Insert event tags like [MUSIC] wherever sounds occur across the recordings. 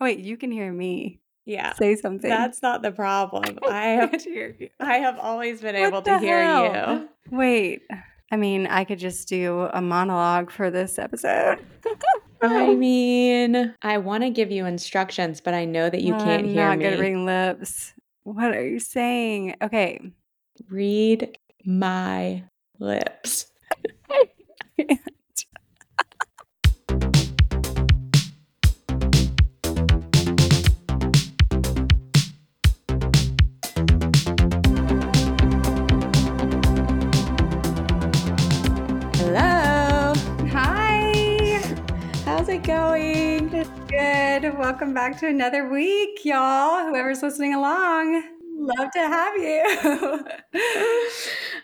Wait, you can hear me. Yeah. Say something. That's not the problem. [LAUGHS] Oh, I have can't hear you. I have always been able to hear hell? you. Wait. I mean, I could just do a monologue for this episode. [LAUGHS] I mean, I want to give you instructions, but I know that you can't hear me. I'm hear not me. good at reading lips. What are you saying? Okay. Read my lips. [LAUGHS] Welcome back to another week, y'all. Whoever's listening along, love to have you. [LAUGHS]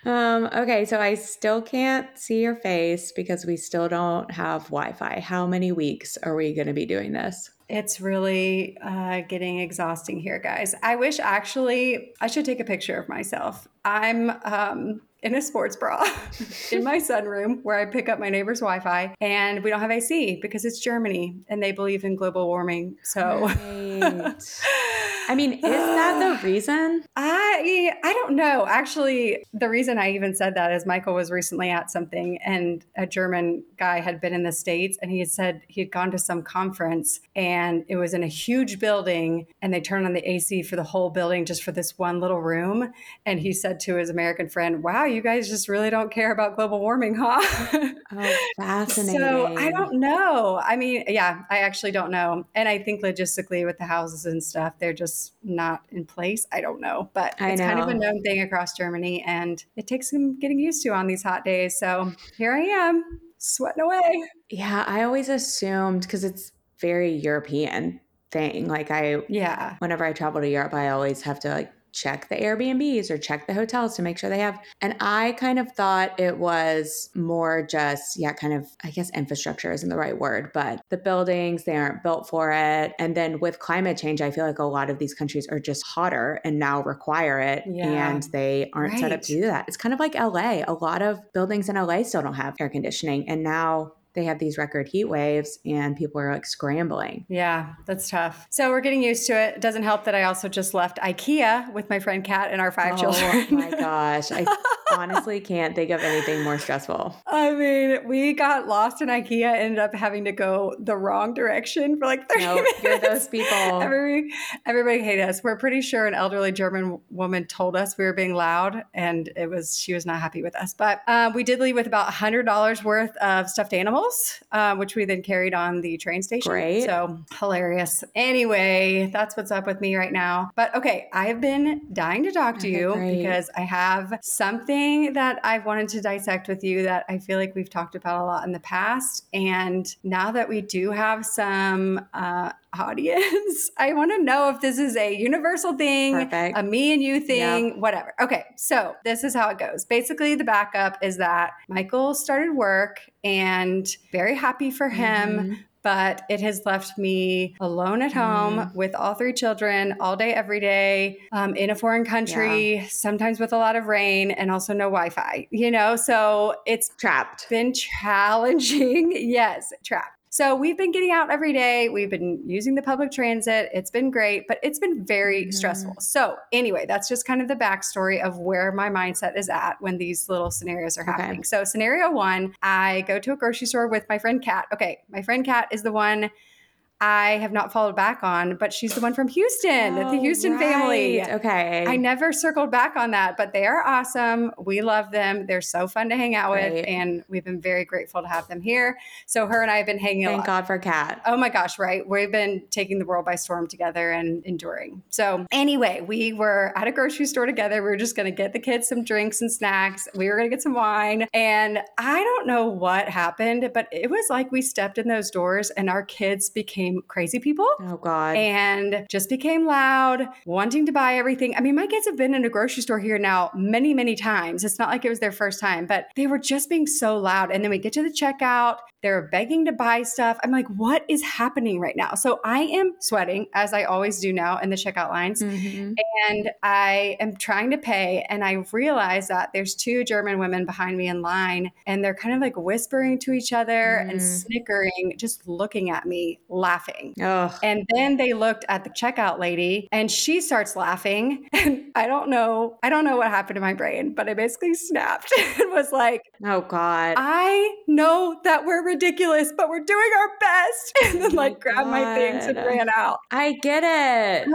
Um, okay, so I still can't see your face because we still don't have Wi-Fi. How many weeks are we going to be doing this? It's really uh, getting exhausting here, guys. I wish actually I should take a picture of myself. I'm um, in a sports bra [LAUGHS] in my sunroom where I pick up my neighbor's Wi Fi, and we don't have AC because it's Germany and they believe in global warming. So. Right. [LAUGHS] I mean, is that the [SIGHS] reason? I I don't know. Actually, the reason I even said that is Michael was recently at something and a German guy had been in the States and he had said he had gone to some conference and it was in a huge building and they turned on the AC for the whole building just for this one little room. And he said to his American friend, Wow, you guys just really don't care about global warming, huh? [LAUGHS] Oh, fascinating. So I don't know. I mean, yeah, I actually don't know. And I think logistically with the houses and stuff, they're just not in place. I don't know. But I it's kind of a known thing across Germany and it takes some getting used to on these hot days. So here I am, sweating away. Yeah, I always assumed because it's very European thing. Like I Yeah. whenever I travel to Europe, I always have to like check the Airbnbs or check the hotels to make sure they have. And I kind of thought it was more just, yeah, kind of, I guess infrastructure isn't the right word, but the buildings, they aren't built for it. And then with climate change, I feel like a lot of these countries are just hotter and now require it. Yeah. And they aren't set up to do that. It's kind of like LA. A lot of buildings in LA still don't have air conditioning. And now they have these record heat waves and people are like scrambling. Yeah, that's tough. So we're getting used to it. It doesn't help that I also just left IKEA with my friend Kat and our five children. Oh my [LAUGHS] gosh. I honestly can't think of anything more stressful. I mean, we got lost in IKEA, ended up having to go the wrong direction for like 30 No, minutes. you're those people. [LAUGHS] Everybody, everybody hated us. We're pretty sure an elderly German woman told us we were being loud, and it was she was not happy with us. But uh, we did leave with about hundred dollars worth of stuffed animals, uh, which we then carried on the train station. Great. So hilarious. Anyway, that's what's up with me right now. But okay, I have been dying to talk to Okay, you great. because I have something that I've wanted to dissect with you that I feel like we've talked about a lot in the past. And now that we do have some uh, audience, [LAUGHS] I want to know if this is a universal thing, Perfect. a me and you thing, whatever. Okay, so this is how it goes. Basically, the backup is that Michael started work and very happy for him Mhm. but it has left me alone at home Mm. with all three children all day, every day, um, in a foreign country, sometimes with a lot of rain and also no Wi Fi, you know? So it's Trapped. been challenging. [LAUGHS] yes, trapped. So we've been getting out every day. We've been using the public transit. It's been great, but it's been very Mhm. stressful. So anyway, that's just kind of the backstory of where my mindset is at when these little scenarios are Okay. happening. So scenario one, I go to a grocery store with my friend Kat. Okay, my friend Kat is the one I have not followed back on, but she's the one from Houston, the Oh, Houston family. Okay. I never circled back on that, but they are awesome. We love them. They're so fun to hang out with, and we've been very grateful to have them here. So her and I have been hanging Thank. God for Kat. Oh my gosh, right? We've been taking the world by storm together and enduring. So, anyway, we were at a grocery store together. We were just going to get the kids some drinks and snacks. We were going to get some wine. And I don't know what happened, but it was like we stepped in those doors and our kids became crazy people Oh God. and just became loud, wanting to buy everything. I mean, my kids have been in a grocery store here now many, many times. It's not like it was their first time, but they were just being so loud. And then we get to the checkout, They were begging to buy stuff. I'm like, what is happening right now? So I am sweating, as I always do now in the checkout lines. Mm-hmm. And I am trying to pay. And I realize that there's two German women behind me in line, and they're kind of like whispering to each other mm. and snickering, just looking at me, laughing. Ugh. And then they looked at the checkout lady and she starts laughing. [LAUGHS] And I don't know, I don't know what happened to my brain, but I basically snapped [LAUGHS] and was like, Oh God. I know that we're ridiculous, but we're doing our best. [LAUGHS] And then like grabbed my things and ran out. I get it.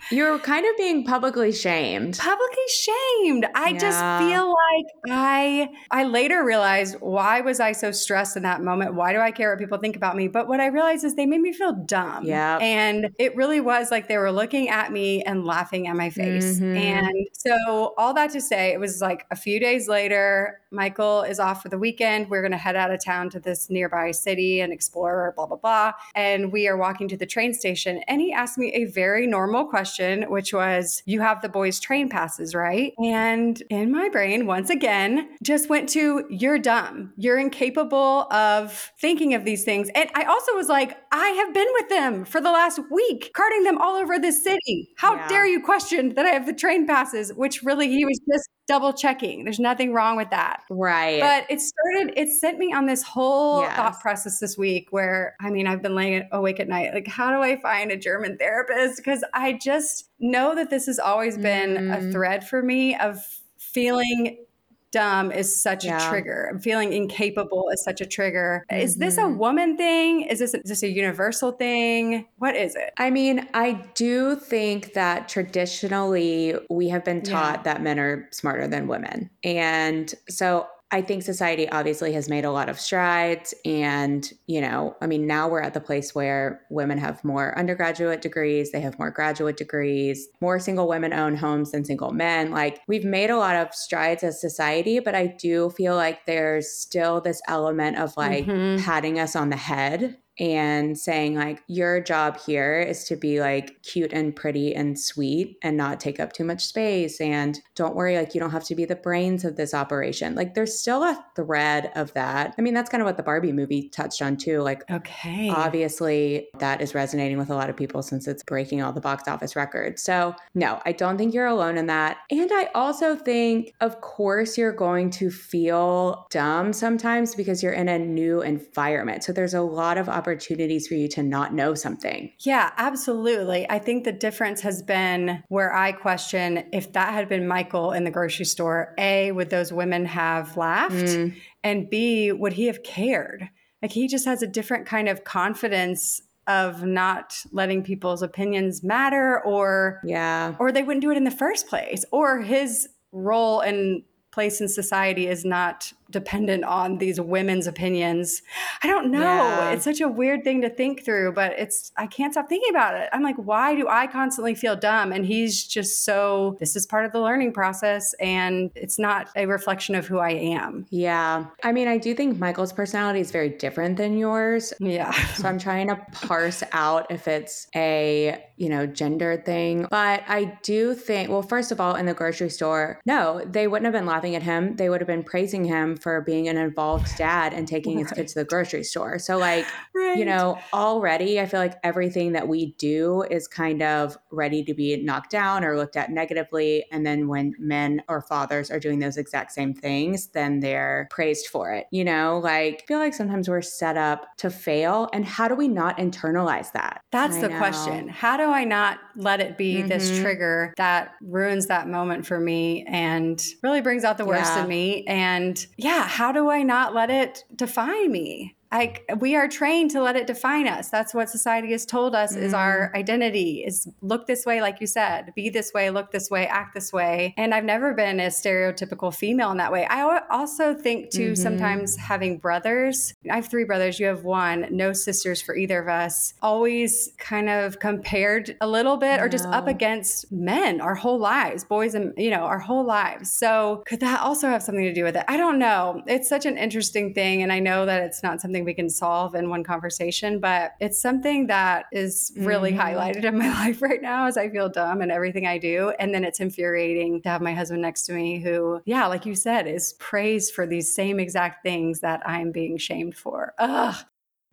[SIGHS] You're kind of being publicly shamed. Publicly shamed. I yeah. just feel like I I later realized why was I so stressed in that moment? Why do I care what people think about me? But what I realized is they made me feel dumb. Yeah. And it really was like they were looking at me and laughing at my face. Mm-hmm. And so all that to say, it was like a few days later, Michael is off for the weekend. We're going to head out of town to this nearby city and explore, blah, blah, blah. And we are walking to the train station. And he asked me a very normal question, which was, You have the boys' train passes, right? And in my brain, once again, just went to, You're dumb. You're incapable of thinking of these things. And I also was like, I have been with them for the last week, carting them all over this city. How yeah. dare you question that I have the train passes, which really he was just double checking. There's nothing wrong with that. Right. But it started, it sent me on this whole yes. thought process this week where, I mean, I've been laying awake at night. Like, how do I find a German therapist? Because I just know that this has always been mm. a mm-hmm. thread for me of feeling dumb is such yeah. a trigger. Feeling incapable is such a trigger. Mm-hmm. Is this a mm-hmm. woman thing? Is this, is this a universal thing? What is it? I mean, I do think that traditionally we have been taught yeah. that men are smarter than women. And so I think society obviously has made a lot of strides. And, you know, I mean, now we're at the place where women have more undergraduate degrees, they have more graduate degrees, more single women own homes than single men. Like, we've made a lot of strides as society, but I do feel like there's still this element of like mm-hmm. patting us on the head and saying like your job here is to be like cute and pretty and sweet and not take up too much space and don't worry like you don't have to be the brains of this operation. Like there's still a thread of that. I mean that's kind of what the barbie movie touched on too like okay. obviously that is resonating with a lot of people since it's breaking all the box office records. So no i don't think you're alone in that. And i also think of course you're going to feel dumb sometimes because you're in a new environment. So there's a lot of opportunity opportunities for you to not know something. Yeah, absolutely. I think the difference has been where I question if that had been Michael in the grocery store, A, would those women have laughed? Mm. And B, would he have cared? Like he just has a different kind of confidence of not letting people's opinions matter or yeah or they wouldn't do it in the first place or his role and place in society is not dependent on these women's opinions. I don't know. Yeah. It's such a weird thing to think through, but it's I can't stop thinking about it. I'm like, why do I constantly feel dumb? And he's just so this is part of the learning process and it's not a reflection of who I am. Yeah. I mean, I do think Michael's personality is very different than yours. Yeah. [LAUGHS] so I'm trying to parse out if it's a, you know, gender thing. But I do think, well, first of all, in the grocery store, no, they wouldn't have been laughing at him. They would have been praising him for being an involved dad and taking right. his kids to the grocery store. So, like, right. you know, already I feel like everything that we do is kind of ready to be knocked down or looked at negatively. And then when men or fathers are doing those exact same things, then they're praised for it. You know, like, I feel like sometimes we're set up to fail. And how do we not internalize that? That's I the know. question. How do I not let it be mm-hmm. this trigger that ruins that moment for me and really brings out the worst yeah. in me? And yeah, yeah, how do I not let it define me? I, we are trained to let it define us. That's what society has told us mm. is our mm. identity is look this way, like you said, be this way, look this way, act this way. And I've never been a stereotypical female in that way. I also think too, mm-hmm. sometimes having brothers, I have three brothers, you have one, no sisters for either of us, always kind of compared a little bit or just up against men our whole lives, boys and, you know, our whole lives. So could that also have something to do with it? I don't know. It's such an interesting thing. And I know that it's not something something we can solve in one conversation, but it's something that is really mm-hmm. highlighted in [LAUGHS] my life right now as I feel dumb in everything I do. And then it's infuriating to have my husband next to me who, yeah, like you said, is praised for these same exact things that I'm being shamed for. Ugh,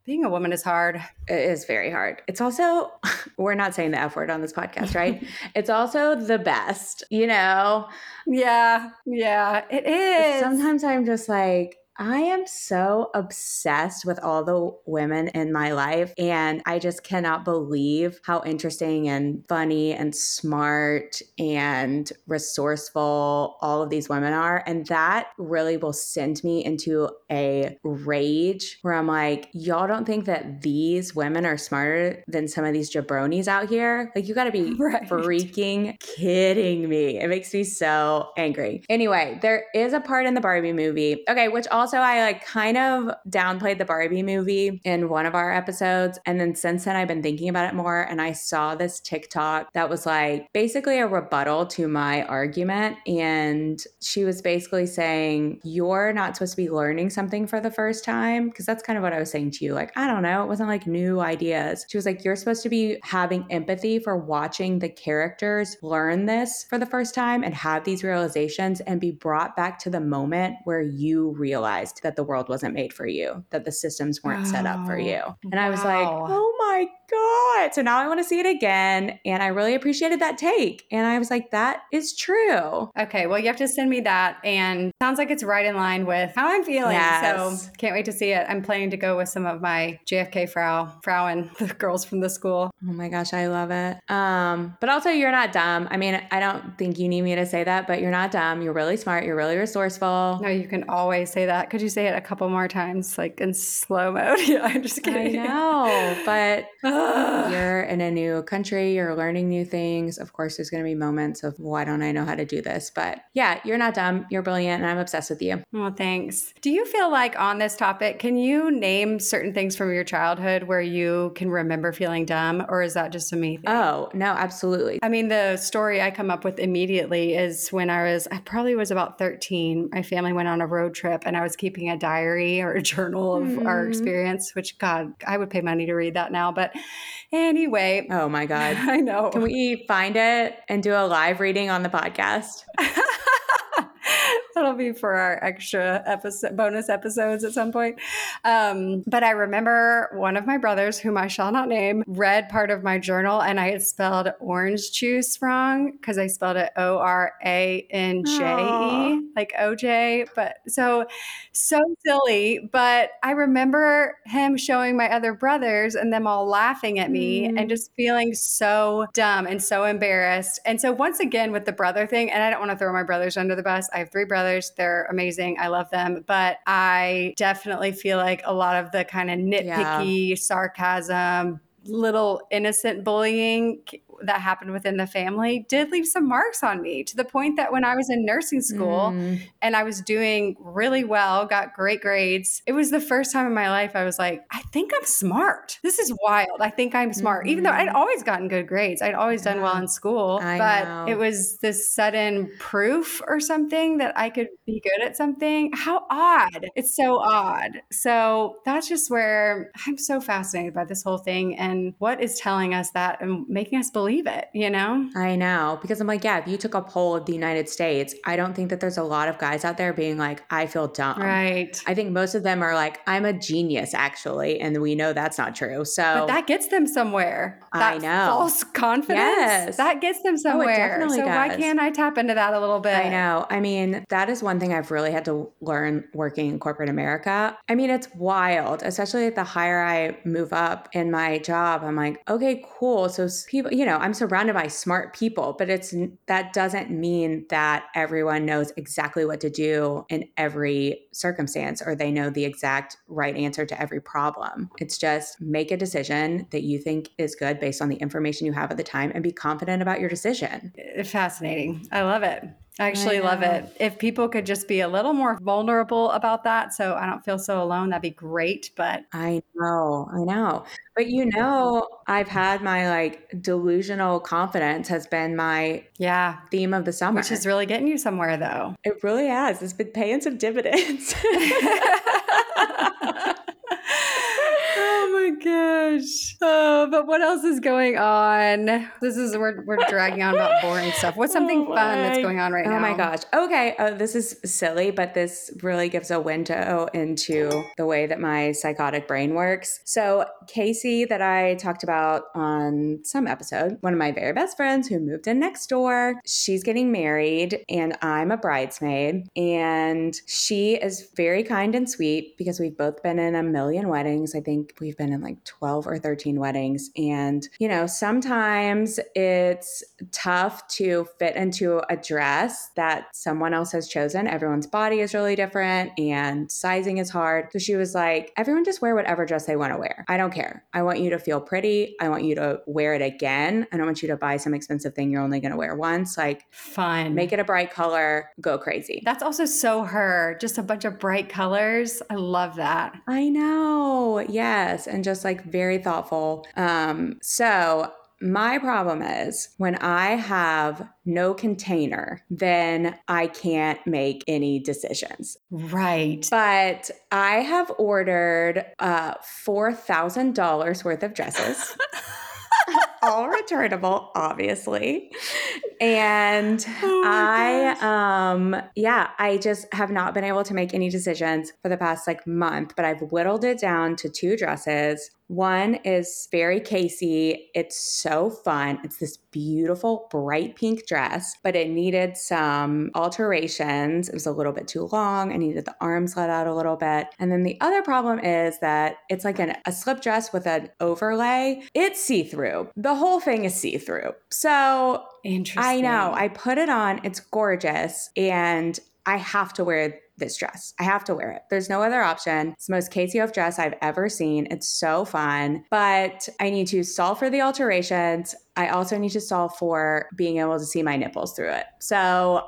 being a woman is hard. It is very hard. It's also, [LAUGHS] we're not saying the F word on this podcast, right? [LAUGHS] it's also the best, you know? Yeah, yeah, it is. Sometimes I'm just like, I am so obsessed with all the women in my life. And I just cannot believe how interesting and funny and smart and resourceful all of these women are. And that really will send me into a rage where I'm like, y'all don't think that these women are smarter than some of these jabronis out here? Like, you got to [LAUGHS] be right. freaking kidding me. It makes me so angry. Anyway, there is a part in the Barbie movie. Okay, which also also I like kind of downplayed the Barbie movie in one of our episodes. And then since then, I've been thinking about it more. And I saw this TikTok that was like basically a rebuttal to my argument. And she was basically saying, You're not supposed to be learning something for the first time. Cause that's kind of what I was saying to you. Like, I don't know. It wasn't like new ideas. She was like, You're supposed to be having empathy for watching the characters learn this for the first time and have these realizations and be brought back to the moment where you realize realized that the world wasn't made for you, that the systems weren't oh, set up for you. And. I was like, oh my God. So now I want to see it again. And I really appreciated that take. And I was like, that is true. Okay. Well, you have to send me that. And sounds like it's right in line with how I'm feeling. Yes. So can't wait to see it. I'm planning to go with some of my JFK Frau, Frau and [LAUGHS] the girls from the school. Oh my gosh, I love it. Um, but also you're not dumb. I mean, I don't think you need me to say that, but you're not dumb. You're really smart. You're really resourceful. No, you can always say that. Could you say it a couple more times, like in slow mode? [LAUGHS] yeah, I'm just kidding. I know, but [LAUGHS] [SIGHS] you're in a new country, you're learning new things. Of course, there's going to be moments of why don't I know how to do this? But yeah, you're not dumb. You're brilliant, and I'm obsessed with you. Well, thanks. Do you feel like on this topic, can you name certain things from your childhood where you can remember feeling dumb, or is that just a me thing? Oh no, absolutely. I mean, the story I come up with immediately is when I was, I probably was about 13. My family went on a road trip, and I was keeping a diary or a journal of mm. our experience. Which God, I would pay money to read that now, but [LAUGHS] Anyway. Oh my [LAUGHS] God. I know. Can we find it and do a live reading on the podcast? [LAUGHS] That'll be for our extra episode, bonus episodes at some point. Um, but I remember one of my brothers, whom I shall not name, read part of my journal and I had spelled orange juice wrong because I spelled it O R A N J E, like OJ. But so, so silly. But I remember him showing my other brothers and them all laughing at me mm. and just feeling so dumb and so embarrassed. And so, once again, with the brother thing, and I don't want to throw my brothers under the bus, I have three brothers brothers. They're amazing. I love them. But I definitely feel like a lot of the kind of nitpicky yeah. sarcasm, little innocent bullying that happened within the family did leave some marks on me to the point that when I was in nursing school mm. and I was doing really well, got great grades, it was the first time in my life I was like, I think I'm smart. This is wild. I think I'm smart. Mm-hmm. Even though I'd mm-hmm. always gotten good grades, I'd always done well in school, I but know. it was this sudden proof or something that I could be good at something. How odd. It's so odd. So that's just where I'm so fascinated by this whole thing and what is telling us that and making us believe believe it, you know? I know. Because I'm like, yeah, if you took a poll of the United States, I don't think that there's a lot of guys out there being like, I feel dumb. Right. I think most of them are like, I'm a genius, actually. And we know that's not true. So, but that gets them somewhere. That I know. False confidence. Yes. That gets them oh, somewhere. Oh, so does. why can't I tap into that a little bit? I know. I mean, that is one thing I've really had to learn working in corporate America. I mean, it's wild, especially the higher I move up in my job. I'm like, okay, cool. So people, you know, know, I'm surrounded by smart people, but it's that doesn't mean that everyone knows exactly what to do in every circumstance or they know the exact right answer to every problem. It's just make a decision that you think is good based on the information you have at the time and be confident about your decision. Fascinating. I love it. I actually I love it. If people could just be a little more vulnerable about that so I don't feel so alone, that'd be great. But I know, I know. But you know, I've had my like delusional confidence has been my yeah theme of the summer. Which is really getting you somewhere though. It really has. It's been paying some dividends. [LAUGHS] [LAUGHS] my gosh. Oh, but what else is going on? This is we're we're dragging on about boring stuff. What's oh something Oh fun that's going on right oh now? Oh my gosh. Okay. Oh, this is silly, but this really gives a window into the way that my psychotic brain works. So, Casey, that I talked about on some episode, one of my very best friends who moved in next door, she's getting married, and I'm a bridesmaid. And she is very kind and sweet because we've both been in a million weddings. I think we've been in like 12 or 13 weddings. And, you know, sometimes it's tough to fit into a dress that someone else has chosen. Everyone's body is really different and sizing is hard. So she was like, everyone just wear whatever dress they want to wear. I don't care. I want you to feel pretty. I want you to wear it again. I don't want you to buy some expensive thing you're only going to wear once. Like, Fun. make it a bright color, go crazy. That's also so her. Just a bunch of bright colors. I love that. I know. Yes. And just like very thoughtful. Um, so my problem is when I have no container, then I can't make any decisions. Right. But I have ordered uh, $4,000 worth of dresses. [LAUGHS] [LAUGHS] All returnable, obviously. And Oh I um yeah, I just have not been able to make any decisions for the past like month, but I've whittled it down to two dresses. One is very Casey. It's so fun. It's this beautiful bright pink dress, but it needed some alterations. It was a little bit too long. I needed the arms let out a little bit. And then the other problem is that it's like an, a slip dress with an overlay. It's see-through. The whole thing is see-through. So Interesting. I know. I put it on. It's gorgeous. And I have to wear this dress. I have to wear it. There's no other option. It's the most Oaf dress I've ever seen. It's so fun. But I need to solve for the alterations. I also need to solve for being able to see my nipples through it. So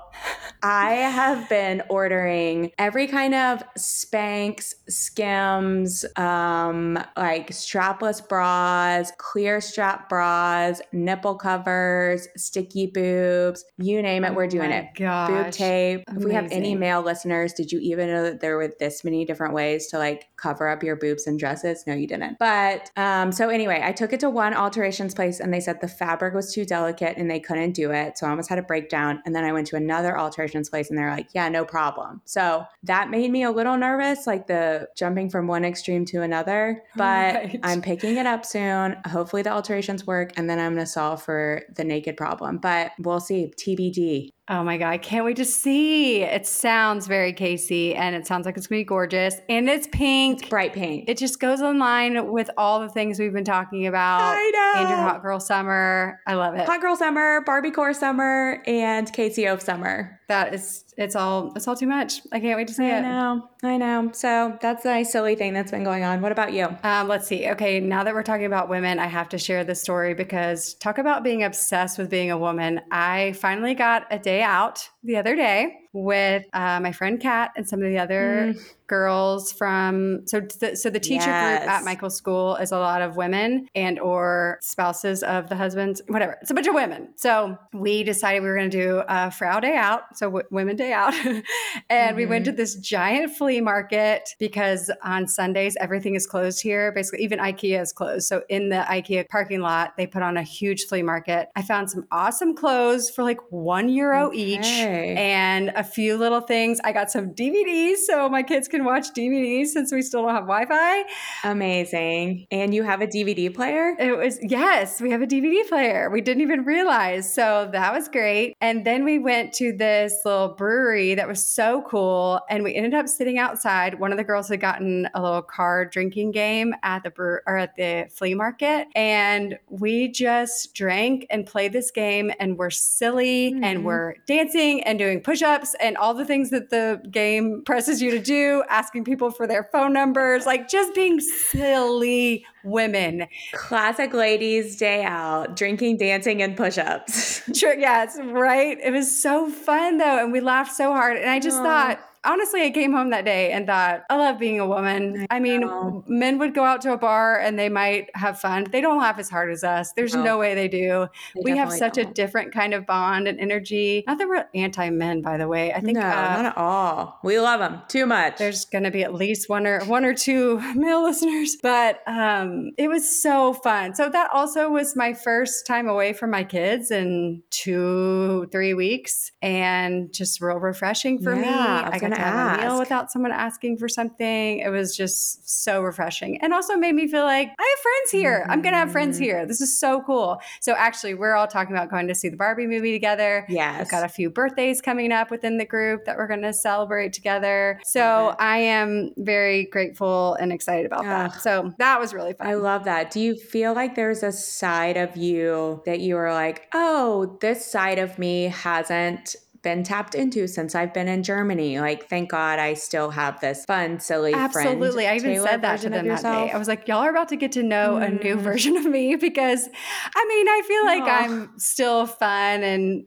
I have been ordering every kind of Spanx, Skims, um, like strapless bras, clear strap bras, nipple covers, sticky boobs, you name it, we're doing Oh it. Gosh. Boob tape. If we have any male listeners, did you even know that there were this many different ways to like cover up your boobs and dresses? No, you didn't. But um, so anyway, I took it to one alterations place and they said the fabric was too delicate and they couldn't do it. So I almost had a breakdown. And then I went to another alterations place and they're like, yeah, no problem. So that made me a little nervous, like the jumping from one extreme to another. [LAUGHS] But Right. I'm picking it up soon. Hopefully the alterations work and then I'm going to solve for the naked problem. But we'll see. TBD. Oh my God. I can't wait to see. It sounds very Casey and it sounds like it's going to be gorgeous. And it's pink. It's Bright pink. It just goes in line with all the things we've been talking about. I know. And your hot girl summer. I love it. Hot Girl Summer, Barbie Core Summer, and Casey Oaf Summer. That is, it's all, it's all too much. I can't wait to see I it. know, I know. So that's a silly thing that's been going on. What about you? Um, let's see. Okay, now that we're talking about women, I have to share this story because talk about being obsessed with being a woman. I finally got a day out the other day with uh, my friend Kat and some of the other girls from so th- so the teacher group at Michael's school is a lot of women and or spouses of the husbands whatever. It's a bunch of women. So we decided we were going to do a Frau day out so w- women day out. [LAUGHS] And we went to mm-hmm. this giant flea market because on Sundays everything is closed here. Basically even IKEA is closed. So in the IKEA parking lot they put on a huge flea market. I found some awesome clothes for like 1 euro each and a few little things. I got some DVDs so my kids can watch DVDs since we still don't have Wi Fi. Amazing. And you have a DVD player? It was, yes, we have a DVD player. We didn't even realize. So that was great. And then we went to this little brewery that was so cool. And we ended up sitting outside. One of the girls had gotten a little card drinking game at the brew or at the flea market. And we just drank and played this game and we're silly and Mhm. we're dancing and doing push ups and all the things that the game presses you to do, asking people for their phone numbers, like just being silly women. Classic ladies' day out, drinking, dancing, and push ups. Sure, yes, right. It was so fun though, and we laughed so hard. And I just Aw. thought, honestly, I came home that day and thought, I love being a woman. I, I mean, men would go out to a bar and they might have fun. They don't laugh as hard as us. There's no, no way they do. They we have such don't. a different kind of bond and energy. Not that we're anti men, by the way. I think no, uh, not at all. We love them too much. There's going to be at least one or one or two [LAUGHS] male listeners, but um, it was so fun. So that also was my first time away from my kids in two, three weeks, and just real refreshing for yeah, me. I, I got to have a meal without someone asking for something. It was just so refreshing, and also made me feel like I have friends here. Mm-hmm. I'm gonna have friends mm-hmm. here. This is so cool. So actually, we're all talking about going to see the Barbie movie together. Yes, we've got a few birthdays coming up within the group that we're going to celebrate together. So I am very grateful and excited about that. So that was really fun. I love that. Do you feel like there's a side of you that you were like, oh, this side of me hasn't been tapped into since I've been in Germany. Like, thank God I still have this fun, silly Absolutely. I even said that to them that day. I was like, y'all are about to get to know mm. a new mm. version of me because I mean, I feel like I'm still fun and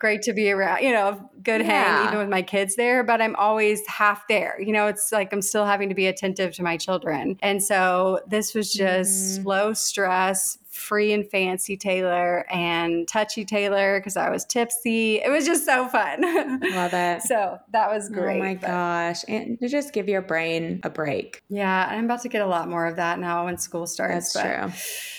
great to be around, you know, good yeah. hang even with my kids there, but I'm always half there. You know, it's like I'm still having to be attentive to my children. And so this was just mm. low stress, free and fancy Taylor and touchy Taylor because I was tipsy. It was just so fun. [LAUGHS] Love it. so that was great. Oh my but, gosh. And to just give your brain a break. Yeah. I'm about to get a lot more of that now when school starts. That's true.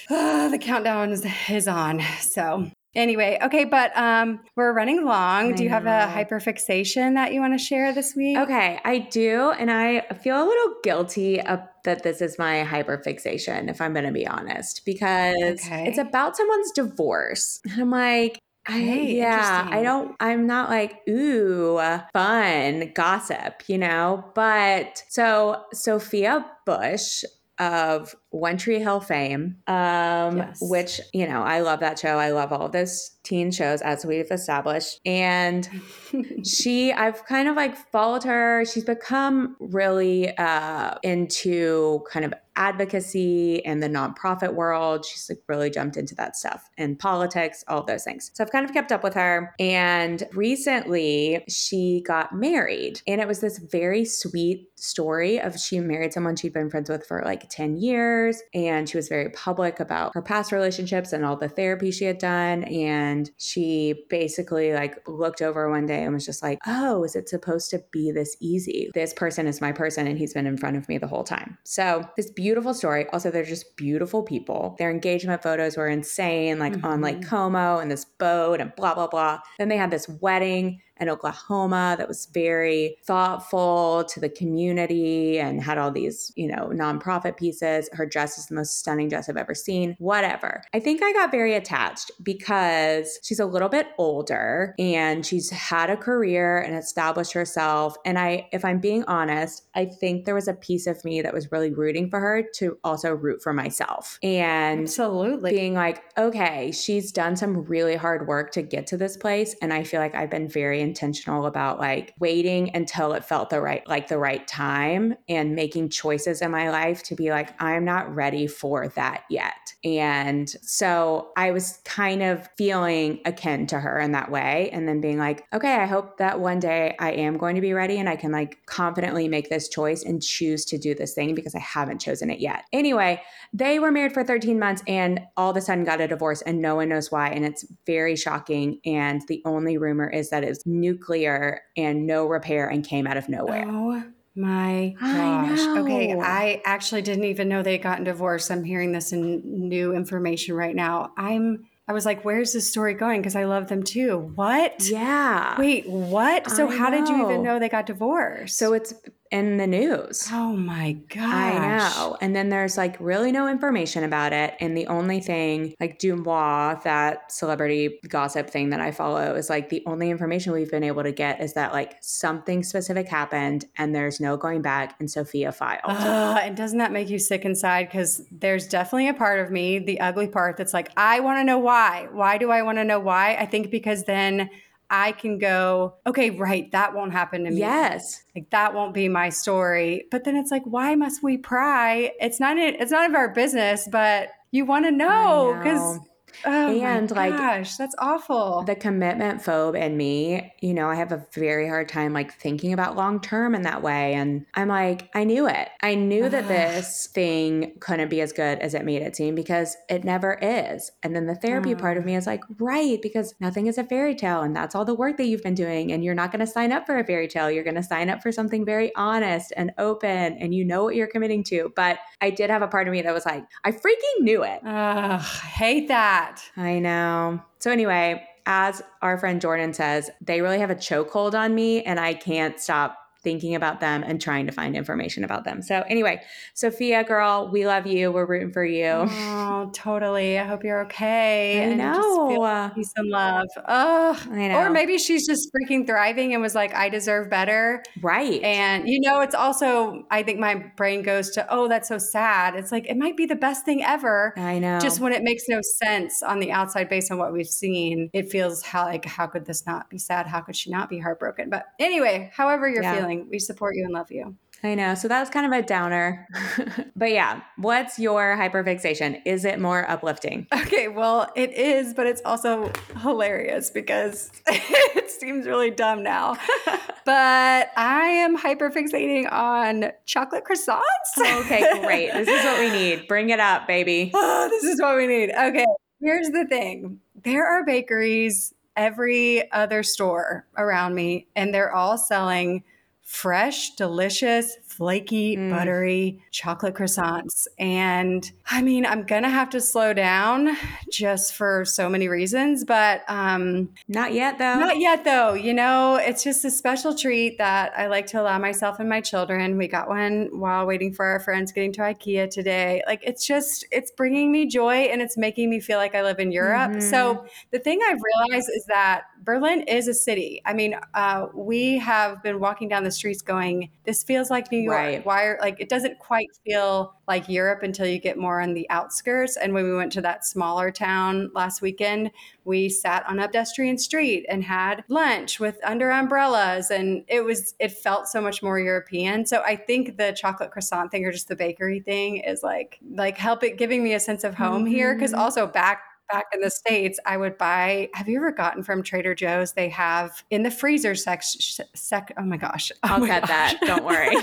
[SIGHS] The countdown is, is on. So Anyway, okay, but um, we're running long. I do you have a hyperfixation that you want to share this week? Okay, I do, and I feel a little guilty that this is my hyperfixation, if I'm going to be honest, because okay. it's about someone's divorce. And I'm like, I, yeah, I don't, I'm not like, ooh, fun gossip, you know? But so Sophia Bush of One Tree Hill fame, um, yes. which, you know, I love that show. I love all of those teen shows, as we've established. And [LAUGHS] she, I've kind of like followed her. She's become really uh, into kind of advocacy and the nonprofit world. She's like really jumped into that stuff and politics, all those things. So I've kind of kept up with her. And recently she got married. And it was this very sweet story of she married someone she'd been friends with for like 10 years. And she was very public about her past relationships and all the therapy she had done. And she basically like looked over one day and was just like, oh, is it supposed to be this easy? This person is my person and he's been in front of me the whole time. So this beautiful story. Also, they're just beautiful people. Their engagement photos were insane, like mm-hmm. on Lake mm-hmm. Como and this boat and blah, blah, blah. Then they had this wedding in Oklahoma that was very thoughtful to the community and had all these, you know, nonprofit pieces. Her dress is the most stunning dress I've ever seen. Whatever. I think I got very attached because she's a little bit older and she's had a career and established herself. And I, if I'm being honest, I think there was a piece of me that was really rooting for her to also root for myself. And absolutely being like, okay, she's done some really hard work to get to this place. And I feel like I've been very intentional about like waiting until it felt the right like the right time and making choices in my life to be like I'm not ready for that yet. And so I was kind of feeling akin to her in that way and then being like, okay, I hope that one day I am going to be ready and I can like confidently make this choice and choose to do this thing because I haven't chosen it yet. Anyway, they were married for 13 months and all of a sudden got a divorce and no one knows why and it's very shocking and the only rumor is that it's nuclear and no repair and came out of nowhere. Oh my gosh. I okay. I actually didn't even know they gotten divorced. I'm hearing this in new information right now. I'm I was like, where's this story going? Because I love them too. What? Yeah. Wait, what? So, I how know. did you even know they got divorced? So, it's in the news. Oh my gosh. I know. And then there's like really no information about it. And the only thing, like DeuxMoi, that celebrity gossip thing that I follow, is like the only information we've been able to get is that like something specific happened and there's no going back. And Sophia filed. Uh, and doesn't that make you sick inside? Because there's definitely a part of me, the ugly part, that's like, I want to know why. Why do I want to know why? I think because then I can go, okay, right, that won't happen to me. Yes. Like that won't be my story. But then it's like, why must we pry? It's not it's none of our business, but you want to know because Oh And, my like, gosh, that's awful. the commitment phobe in me, you know, I have a very hard time like thinking about long term in that way. And I'm like, I knew it. I knew that this thing couldn't be as good as it made it seem because it never is. And then the therapy part of Mm. me is like, right, because nothing is a fairy tale. And that's all the work that you've been doing. And you're not going to sign up for a fairy tale. You're going to sign up for something very honest and open and you know what you're committing to. But I did have a part of me that was like, I freaking knew it. Ugh, hate that. I know. So anyway, as our friend Jordan says, they really have a chokehold on me and I can't stop thinking about them and trying to find information about them. So anyway, Sophia girl, we love you. We're rooting for you. Oh, totally. I hope you're okay. I and know. peace and love. Ugh. I know. Or maybe she's just freaking thriving and was like, I deserve better. right. And you know, it's also, I think my brain goes to, oh, that's so sad. It's like, it might be the best thing ever. I know. Just when it makes no sense on the outside based on what we've seen, it feels how like, how could this not be sad? How could she not be heartbroken? But anyway, however you're Yeah. feeling, we support you and love you. I know. So that was kind of a downer. [LAUGHS] but yeah, what's your hyperfixation? Is it more uplifting? Okay, well, it is, but it's also hilarious because [LAUGHS] it seems really dumb now. [LAUGHS] but I am hyperfixating on chocolate croissants. Oh, okay, great. This is what we need. Bring it up, baby. oh, this is what we need. Okay, here's the thing there are bakeries every other store around me, and they're all selling fresh, delicious, flaky, Mm. buttery chocolate croissants. And I mean, I'm gonna have to slow down just for so many reasons, but um, Not yet though. not yet, though. You know, it's just a special treat that I like to allow myself and my children. We got one while waiting for our friends getting to IKEA today. Like, it's just, it's bringing me joy and it's making me feel like I live in Europe. Mhm. So, the thing I've realized is that Berlin is a city. I mean, uh, we have been walking down the streets going, this feels like New York. Right. Why are, like, it doesn't quite feel like Europe until you get more on the outskirts. And when we went to that smaller town last weekend, we sat on a pedestrian street and had lunch with under umbrellas and it was it felt so much more european so i think the chocolate croissant thing or just the bakery thing is like like help it giving me a sense of home here because Mhm. also back back in the states i would buy have you ever gotten from trader joe's they have in the freezer sec, sec oh my gosh oh I'll my cut that. Don't worry.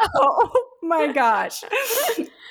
[LAUGHS] oh my gosh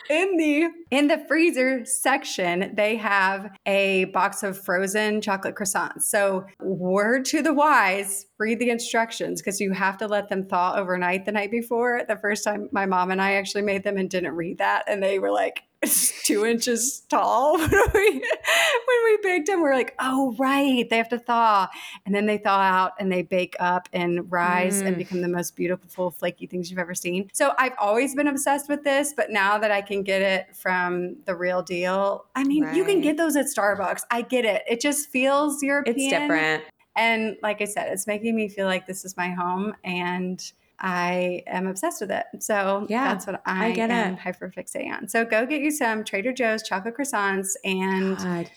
in the in the freezer section they have a box of frozen chocolate croissants so word to the wise read the instructions because you have to let them thaw overnight the night before the first time my mom and i actually made them and didn't read that and they were like [LAUGHS] two inches tall [LAUGHS] when we when we baked them. We're like oh right they have to thaw. And then they thaw out and they bake up and rise and Mm. become the most beautiful flaky things you've ever seen. So i've always been obsessed with this but now that i can get it from the real deal i mean you can get those at starbucks. I get it. It just feels european. it's different. and like i said it's making me feel like this is my home. And I am obsessed with it. So Yeah, that's what I, I get am it. hyperfixating on. So go get you some Trader Joe's chocolate croissants and God,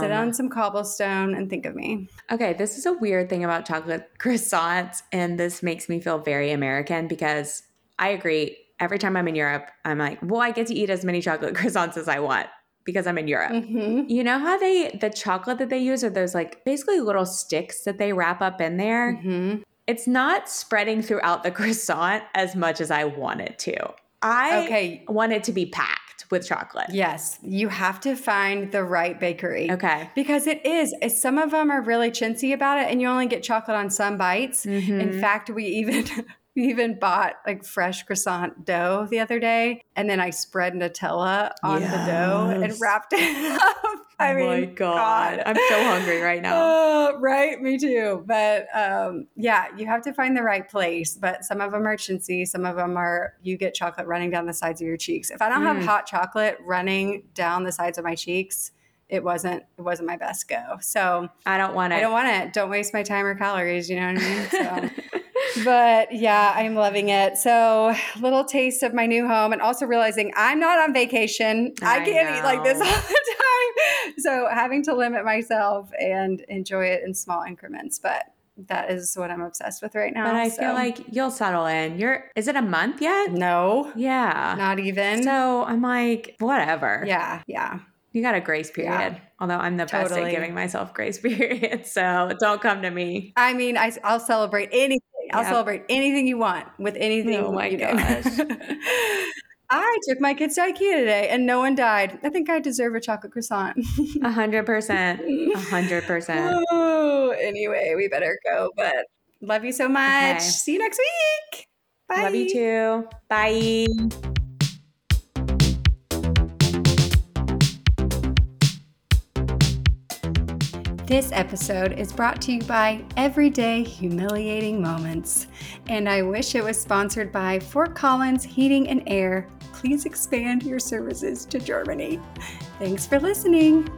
sit on some cobblestone and think of me. Okay, this is a weird thing about chocolate [LAUGHS] croissants, and this makes me feel very American because I agree. Every time I'm in Europe, I'm like, well, I get to eat as many chocolate [LAUGHS] croissants as I want because I'm in Europe. Mhm. You know how they, the chocolate that they use are those like basically little sticks that they wrap up in there? Mhm. It's not spreading throughout the [LAUGHS] croissant as much as I want it to. I Okay. want it to be packed with chocolate. Yes, you have to find the right bakery. Okay. Because it is, some of them are really chintzy about it, and you only get chocolate on some bites. In Mhm. fact, we even [LAUGHS] we even bought like fresh croissant dough the other day, and then I spread Nutella on the dough and wrapped it up. [LAUGHS] I oh mean, my God. I'm so hungry right now. Uh, [LAUGHS] right, me too. But um, yeah, you have to find the right place. But some of them are chintzy, some of them are you get chocolate running down the sides of your cheeks. If I don't Mm. have hot chocolate running down the sides of my cheeks, it wasn't it wasn't my best go. So I don't want it. I don't want it. Don't waste my time or calories. You know what I mean? So. [LAUGHS] but yeah, I'm loving it. So little taste of my new home, and also realizing I'm not on vacation. I, I can't eat like this [LAUGHS] all the time. So having to limit myself and enjoy it in small increments. But that is what I'm obsessed with right now. but I so. feel like you'll settle in. You're is it a month yet? no, Yeah. not even. So I'm like, whatever. yeah, yeah. You got a grace period. Yeah. Although I'm the best at giving myself grace [LAUGHS] periods, so don't come to me. I mean, I, will celebrate anything. I'll Yep. celebrate anything you want with anything. Oh my you gosh. [LAUGHS] I took my kids to IKEA today and no one died. I think I deserve a chocolate croissant. A hundred percent. A hundred [LAUGHS] percent. Anyway, we better go. But love you so much. Okay. See you next week. Bye. Love you too. Bye. This episode is brought to you by Everyday Humiliating Moments, and I wish it was sponsored by Fort Collins Heating and Air. Please expand your services to Germany. Thanks for listening.